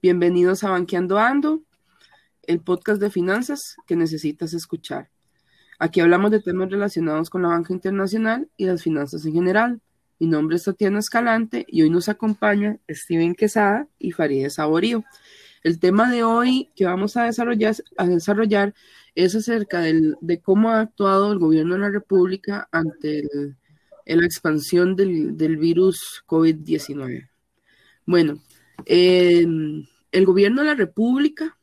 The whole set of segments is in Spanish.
Bienvenidos a Banqueando Ando, el podcast de finanzas que necesitas escuchar. Aquí hablamos de temas relacionados con la banca internacional y las finanzas en general. Mi nombre es Tatiana Escalante y hoy nos acompaña Steven Quesada y Farideh Saborío. El tema de hoy que vamos a desarrollar, a desarrollar es acerca de cómo ha actuado el gobierno de la República ante la expansión del, virus COVID-19. Bueno, el gobierno de la República,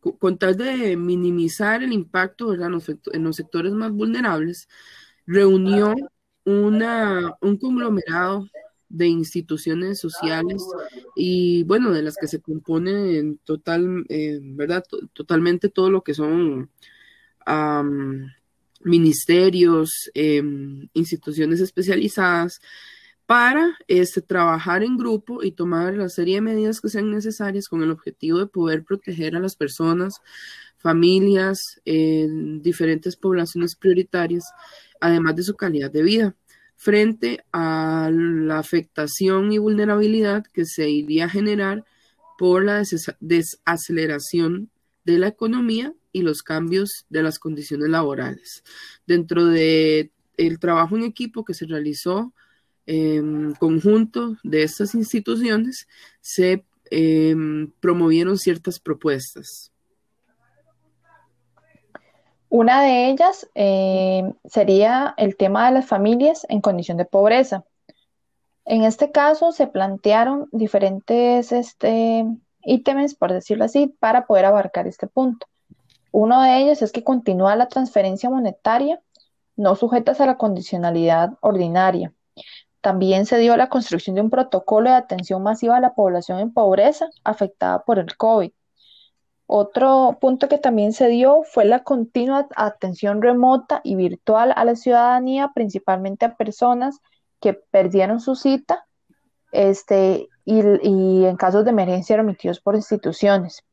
con tal de minimizar el impacto en los sectores más vulnerables, reunió una, un conglomerado de instituciones sociales y bueno, de las que se compone en total, eh, ¿verdad? Totalmente todo lo que son ministerios, em, instituciones especializadas para este, trabajar en grupo y tomar la serie de medidas que sean necesarias con el objetivo de poder proteger a las personas, familias, en diferentes poblaciones prioritarias, además de su calidad de vida frente a la afectación y vulnerabilidad que se iría a generar por la desaceleración de la economía y los cambios de las condiciones laborales. Dentro del el trabajo en equipo que se realizó en conjunto de estas instituciones, se em, promovieron ciertas propuestas. Una de ellas eh, sería el tema de las familias en condición de pobreza. En este caso se plantearon diferentes este, ítems, por decirlo así, para poder abarcar este punto. Uno de ellos es que continúa la transferencia monetaria no sujetas a la condicionalidad ordinaria. También se dio la construcción de un protocolo de atención masiva a la población en pobreza afectada por el COVID. Otro punto que también se dio fue la continua atención remota y virtual a la ciudadanía, principalmente a personas que perdieron su cita este, y, en casos de emergencia remitidos por instituciones.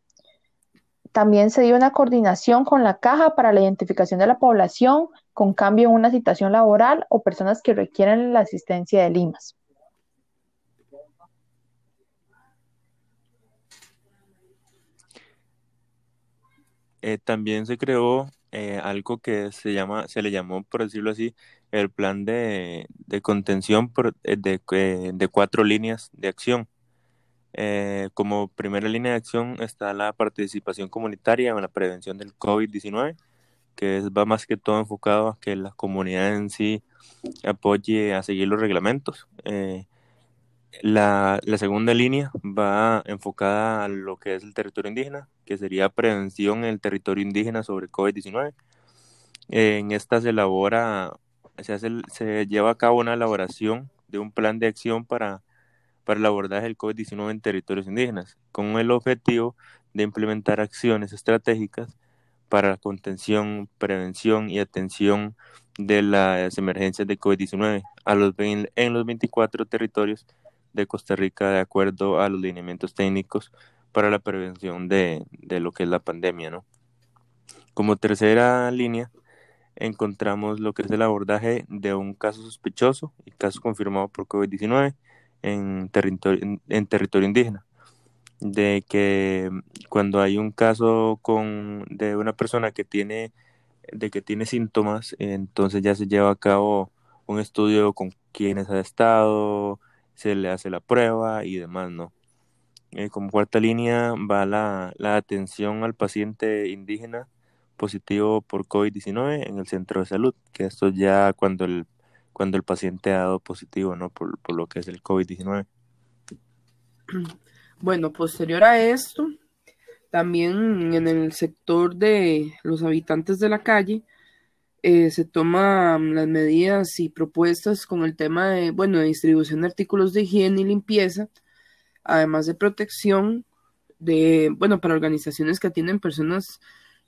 También se dio una coordinación con la caja para la identificación de la población con cambio en una situación laboral o personas que requieren la asistencia de Limas. Eh, también se creó eh, algo que se llama, se le llamó, por decirlo así, el plan de, contención eh, de, cuatro líneas de acción. como primera línea de acción está la participación comunitaria en la prevención del COVID-19, que va más que todo enfocado a que la comunidad en sí apoye a seguir los reglamentos. La, segunda línea va enfocada a lo que es el territorio indígena, que sería prevención en el territorio indígena sobre COVID-19. En esta se elabora, se, hace, se lleva a cabo una elaboración de un plan de acción para, para el abordaje del COVID-19 en territorios indígenas, con el objetivo de implementar acciones estratégicas para la contención, prevención y atención de las emergencias de COVID-19 a los, en los 24 territorios de Costa Rica de acuerdo a los lineamientos técnicos para la prevención de, lo que es la pandemia, ¿no? Como tercera línea, encontramos lo que es el abordaje de un caso sospechoso y caso confirmado por COVID-19 en territorio, en, territorio indígena. De que cuando hay un caso con, de una persona que tiene, de que tiene síntomas, entonces ya se lleva a cabo un estudio con quienes ha estado, se le hace la prueba y demás, ¿no? Eh, como cuarta línea va la, atención al paciente indígena positivo por COVID-19 en el centro de salud, que esto ya cuando el, cuando el paciente ha dado positivo, ¿no? Por, por lo que es el COVID-19. Bueno, posterior a esto, también en el sector de los habitantes de la calle, eh, se toman las medidas y propuestas con el tema de, bueno, de distribución de artículos de higiene y limpieza, además de protección de, bueno, para organizaciones que atienden personas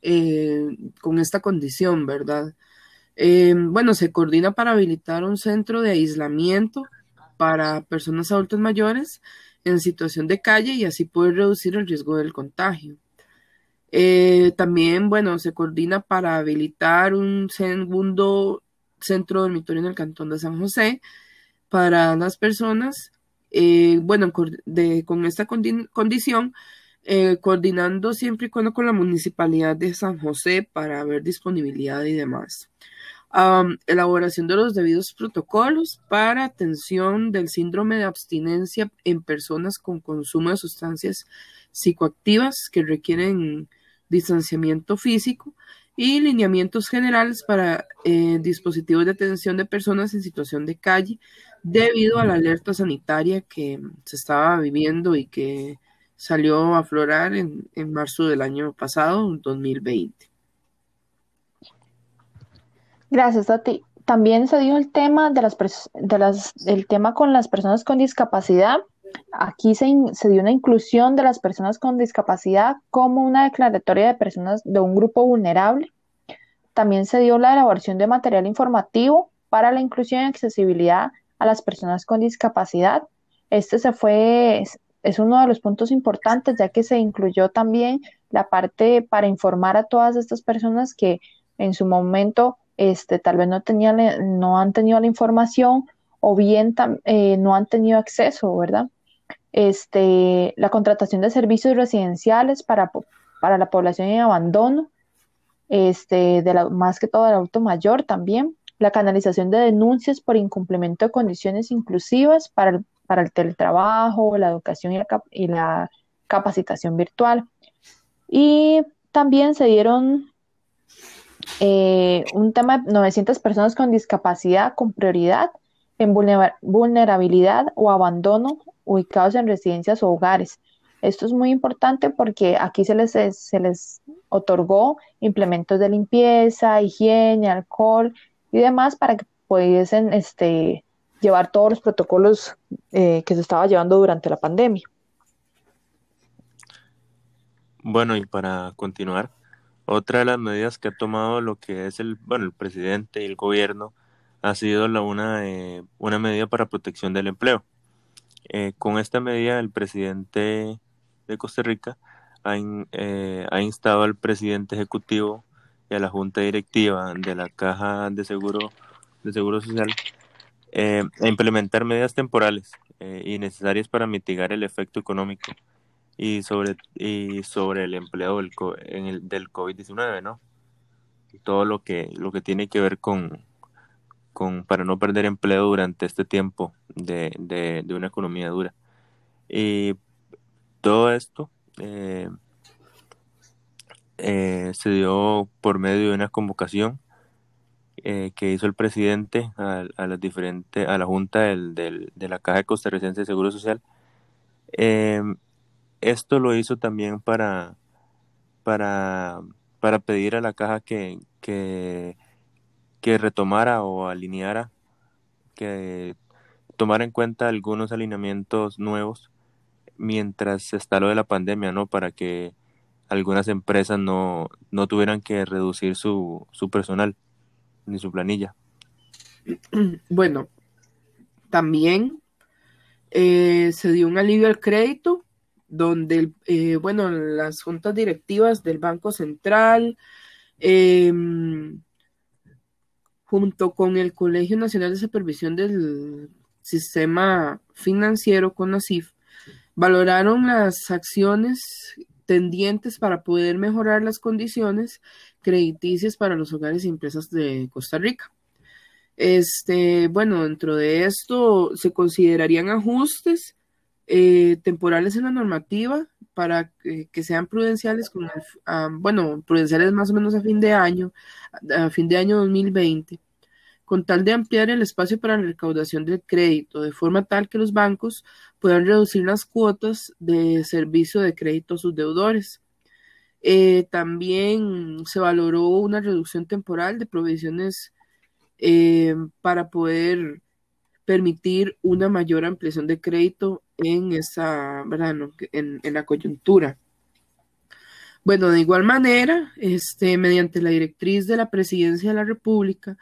eh, con esta condición, ¿verdad? Eh, bueno, se coordina para habilitar un centro de aislamiento para personas adultas mayores en situación de calle y así poder reducir el riesgo del contagio. Eh, también, bueno, se coordina para habilitar un segundo centro dormitorio en el cantón de San José para las personas, eh, bueno, con esta condición, eh, coordinando siempre y cuando con la Municipalidad de San José para ver disponibilidad y demás. Elaboración de los debidos protocolos para atención del síndrome de abstinencia en personas con consumo de sustancias psicoactivas que requieren distanciamiento físico y lineamientos generales para eh, dispositivos de atención de personas en situación de calle debido a la alerta sanitaria que se estaba viviendo y que salió a aflorar en, en marzo del año pasado, 2020. Gracias, Tati. También se dio el tema de las, de las el tema con las personas con discapacidad Aquí se, dio una inclusión de las personas con discapacidad como una declaratoria de personas de un grupo vulnerable. También se dio la elaboración de material informativo para la inclusión y accesibilidad a las personas con discapacidad. Este se fue, es, uno de los puntos importantes, ya que se incluyó también la parte para informar a todas estas personas que en su momento este, tal vez no, tenían, no han tenido la información o bien eh, no han tenido acceso, ¿verdad? este, la contratación de servicios residenciales para, para la población en abandono, este, de más que todo del adulto mayor también, la canalización de denuncias por incumplimiento de condiciones inclusivas para el, para el teletrabajo, la educación y la capacitación virtual. Y también se dieron eh, un tema de 900 personas con discapacidad con prioridad en vulnerabilidad o abandono ubicados en residencias o hogares. Esto es muy importante porque aquí se les, se les otorgó implementos de limpieza, higiene, alcohol y demás para que pudiesen este, llevar todos los protocolos eh, que se estaba llevando durante la pandemia. Bueno, y para continuar, otra de las medidas que ha tomado lo que es el, bueno, el presidente y el gobierno ha sido la una, eh, una medida para protección del empleo. Eh, con esta medida, el presidente de Costa Rica ha, eh, ha, instado al presidente ejecutivo y a la junta directiva de la Caja de Seguro, de Seguro Social eh, a implementar medidas temporales y necesarias para mitigar el efecto económico y sobre, y sobre el empleo del, en el, del COVID-19, ¿no? Todo lo que, lo que tiene que ver con, para no perder empleo durante este tiempo de, de, una economía dura. Y todo esto eh, eh, se dio por medio de una convocación eh, que hizo el presidente a, a las diferentes, a la Junta del, del, de la Caja Costarricense de Seguro Social. Esto lo hizo también para, para, para pedir a la caja que, que que retomara o alineara, que tomara en cuenta algunos alineamientos nuevos mientras está lo de la pandemia, ¿no? Para que algunas empresas no, no tuvieran que reducir su, su personal ni su planilla. Bueno, también eh, se dio un alivio al crédito, donde, eh, bueno, las juntas directivas del Banco Central, eh, junto con el Colegio Nacional de Supervisión del Sistema Financiero, CONACIF, valoraron las acciones tendientes para poder mejorar las condiciones crediticias para los hogares y empresas de Costa Rica. Este, bueno, dentro de esto se considerarían ajustes eh, temporales en la normativa para que, sean prudenciales, con bueno, prudenciales más o menos a fin de año, a fin de año 2020, con tal de ampliar el espacio para la recaudación del crédito, de forma tal que los bancos puedan reducir las cuotas de servicio de crédito a sus deudores. Eh, también se valoró una reducción temporal de provisiones eh, para poder permitir una mayor ampliación de crédito en esa, En, la coyuntura. Bueno, de igual manera, este, mediante la directriz de la Presidencia de la República,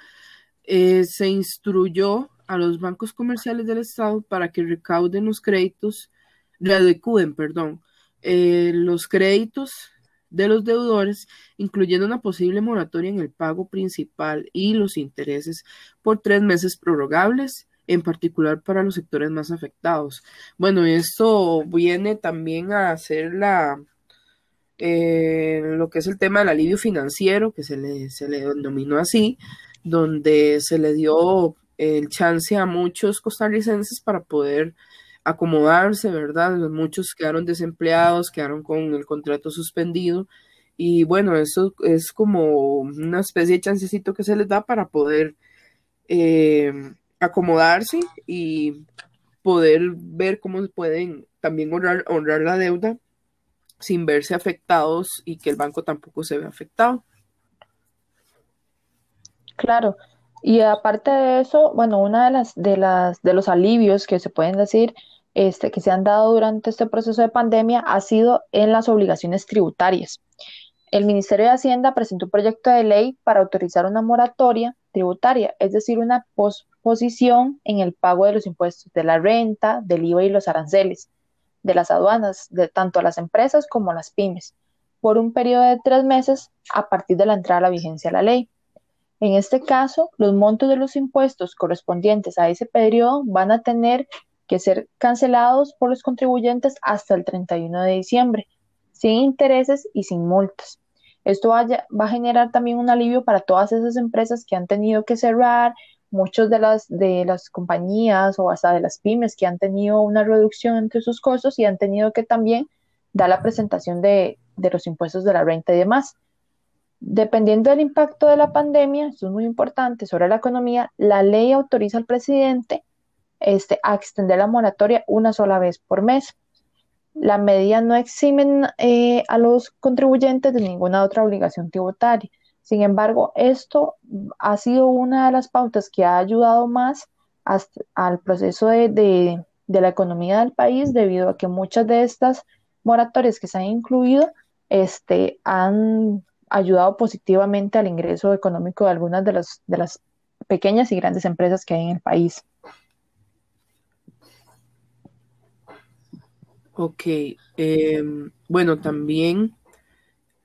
eh, se instruyó a los bancos comerciales del Estado para que recauden los créditos, readecuden, perdón, eh, los créditos de los deudores, incluyendo una posible moratoria en el pago principal y los intereses por tres meses prorrogables en particular para los sectores más afectados. Bueno, esto viene también a hacer la, eh, lo que es el tema del alivio financiero, que se le, se le denominó así, donde se le dio el chance a muchos costarricenses para poder acomodarse, ¿verdad? Muchos quedaron desempleados, quedaron con el contrato suspendido y bueno, eso es como una especie de chancecito que se les da para poder eh, acomodarse y poder ver cómo pueden también honrar, honrar la deuda sin verse afectados y que el banco tampoco se vea afectado. Claro, y aparte de eso, bueno, una de las de las de los alivios que se pueden decir este, que se han dado durante este proceso de pandemia ha sido en las obligaciones tributarias. El Ministerio de Hacienda presentó un proyecto de ley para autorizar una moratoria tributaria, es decir, una posposición en el pago de los impuestos de la renta, del IVA y los aranceles, de las aduanas, de tanto a las empresas como a las pymes, por un periodo de tres meses a partir de la entrada a la vigencia de la ley. En este caso, los montos de los impuestos correspondientes a ese periodo van a tener que ser cancelados por los contribuyentes hasta el 31 de diciembre, sin intereses y sin multas. Esto va a generar también un alivio para todas esas empresas que han tenido que cerrar, muchas de las, de las compañías o hasta de las pymes que han tenido una reducción entre sus costos y han tenido que también dar la presentación de, de los impuestos de la renta y demás. Dependiendo del impacto de la pandemia, esto es muy importante, sobre la economía, la ley autoriza al presidente este, a extender la moratoria una sola vez por mes. La medida no exime eh, a los contribuyentes de ninguna otra obligación tributaria. Sin embargo, esto ha sido una de las pautas que ha ayudado más al proceso de, la economía del país debido a que muchas de estas moratorias que se han incluido este, han ayudado positivamente al ingreso económico de algunas de las, de las pequeñas y grandes empresas que hay en el país. Ok, em, bueno, también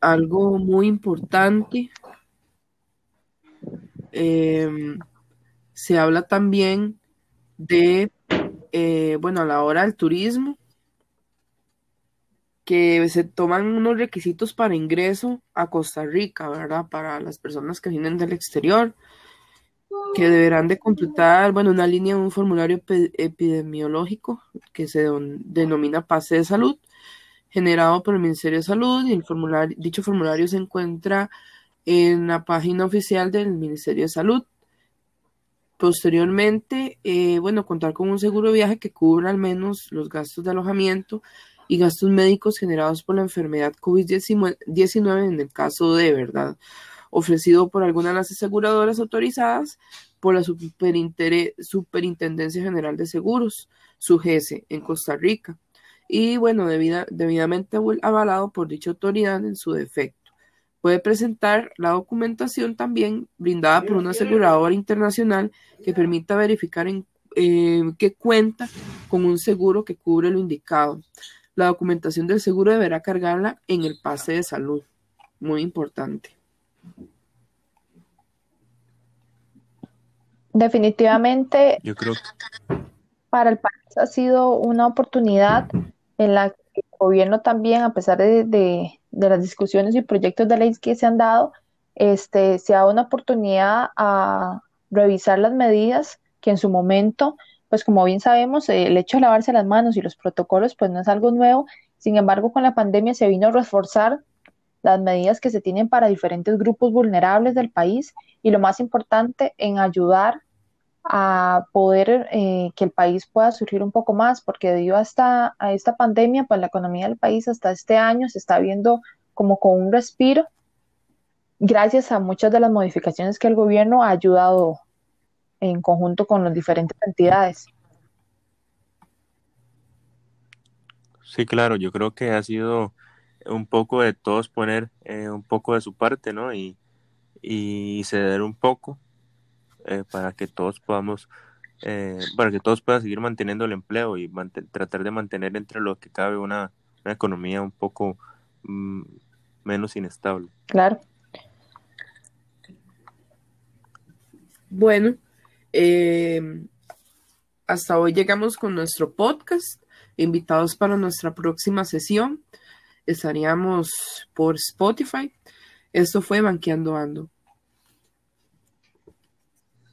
algo muy importante, em, se habla también de, eh, bueno, a la hora del turismo, que se toman unos requisitos para ingreso a Costa Rica, ¿verdad? Para las personas que vienen del exterior, que deberán de completar, bueno, una línea un formulario epidemiológico que se denomina pase de salud, generado por el Ministerio de Salud y el formulario, dicho formulario se encuentra en la página oficial del Ministerio de Salud. Posteriormente, eh, bueno, contar con un seguro de viaje que cubra al menos los gastos de alojamiento y gastos médicos generados por la enfermedad COVID-19 en el caso de verdad ofrecido por alguna de las aseguradoras autorizadas por la Superintendencia General de Seguros, SUGESE, en Costa Rica, y bueno, debidamente avalado por dicha autoridad en su defecto. Puede presentar la documentación también brindada por una aseguradora internacional que permita verificar en eh, que cuenta con un seguro que cubre lo indicado. La documentación del seguro deberá cargarla en el pase de salud. Muy importante. Definitivamente, Yo creo para el país ha sido una oportunidad en la que gobierno también, a pesar de, las discusiones y proyectos de ley que se han dado, este, se ha dado una oportunidad a revisar las medidas que en su momento, pues como bien sabemos, el hecho de lavarse las manos y los protocolos, pues no es algo nuevo. Sin embargo, con la pandemia se vino a reforzar las medidas que se tienen para diferentes grupos vulnerables del país y lo más importante en ayudar a poder eh, que el país pueda surgir un poco más, porque debido a esta, a esta pandemia, pues la economía del país hasta este año se está viendo como con un respiro, gracias a muchas de las modificaciones que el gobierno ha ayudado en conjunto con las diferentes entidades. Sí, claro, yo creo que ha sido un poco de todos poner eh, un poco de su parte, ¿no? Y, y ceder un poco eh, para que todos podamos, eh, para que todos puedan seguir manteniendo el empleo y tratar de mantener entre lo que cabe una, economía un poco mm, menos inestable. Claro. Bueno, hasta hoy llegamos con nuestro podcast, invitados para nuestra próxima sesión. estaríamos por Spotify. Esto fue Banqueando Ando.